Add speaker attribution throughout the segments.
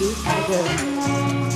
Speaker 1: beat I.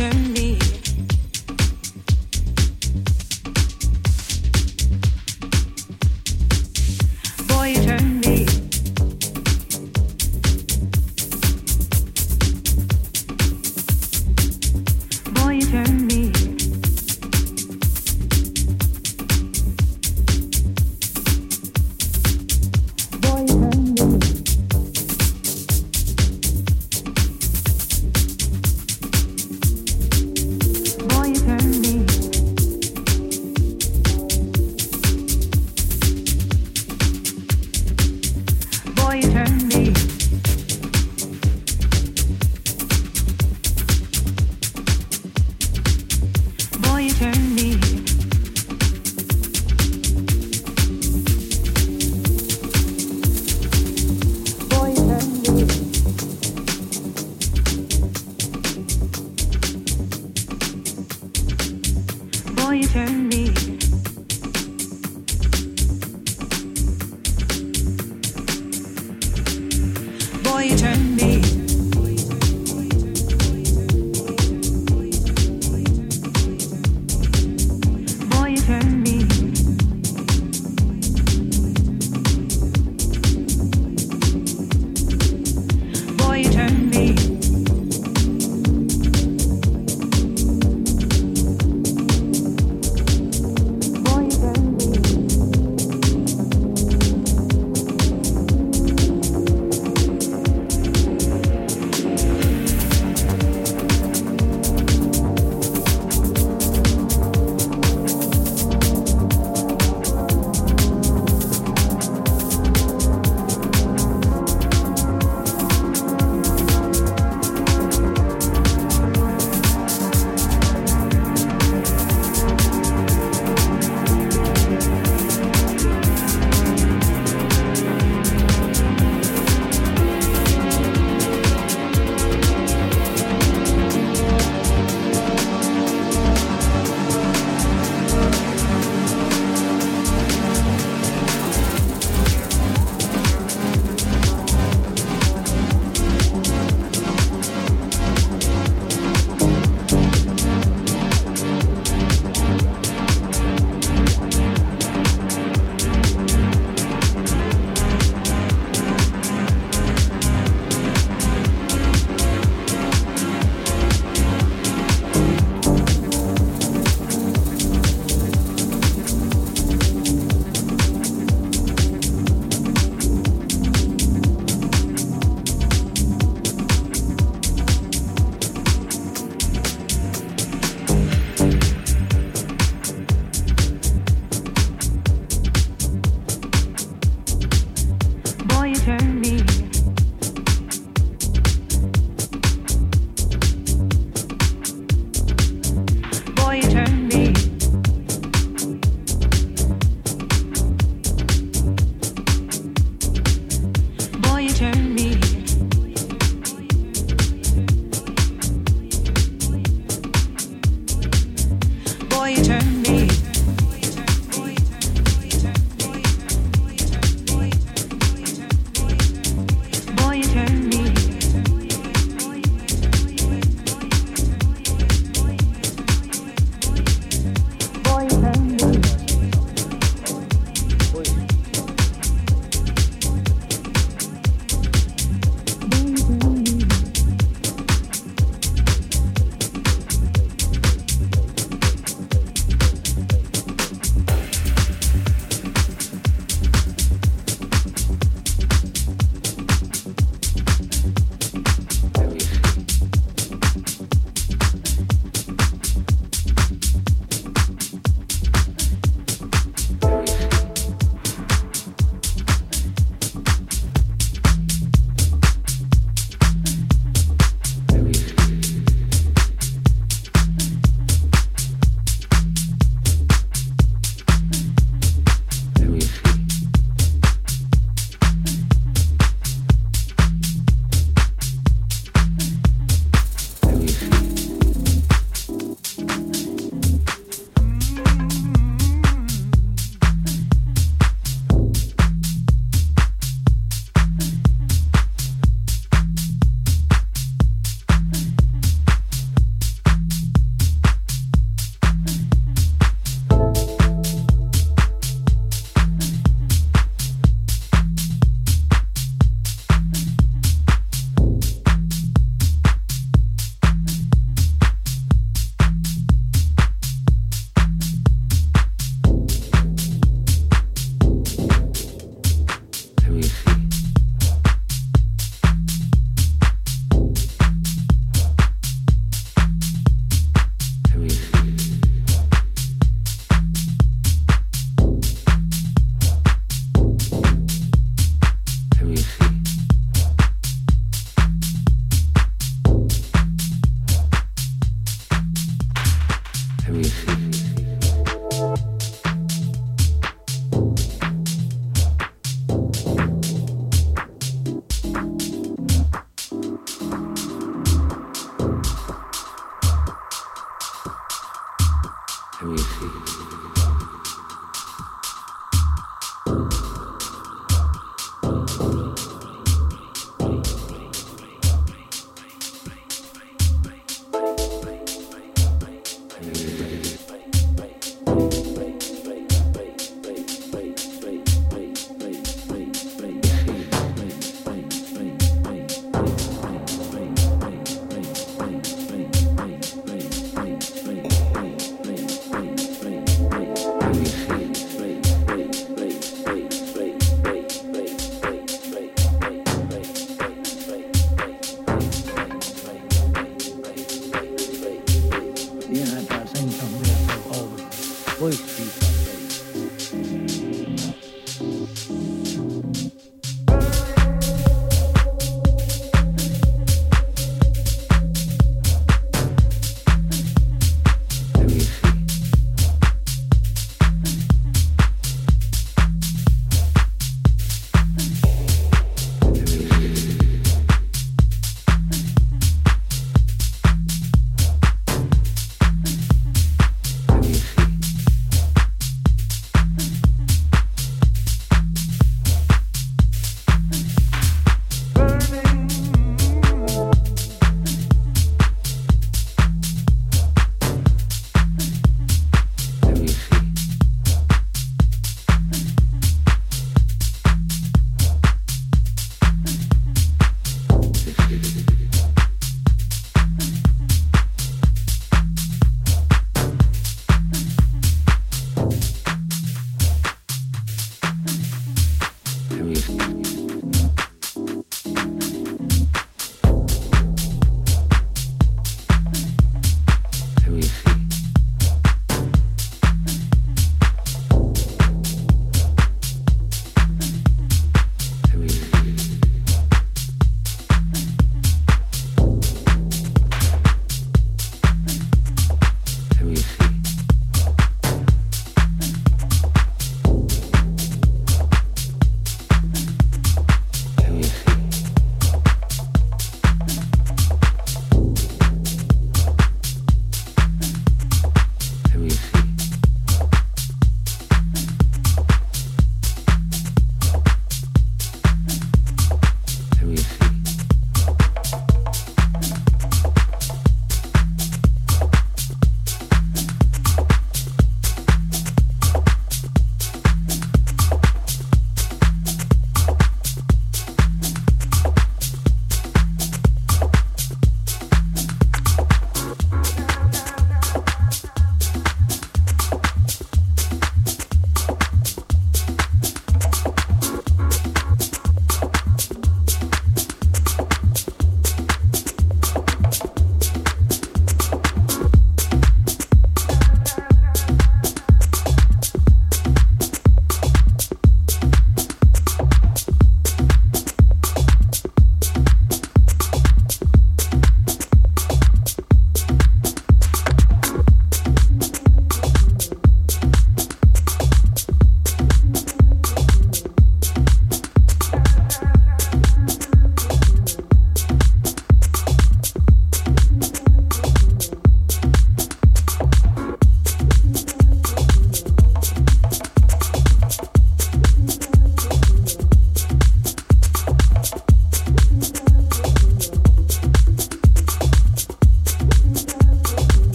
Speaker 1: turn me.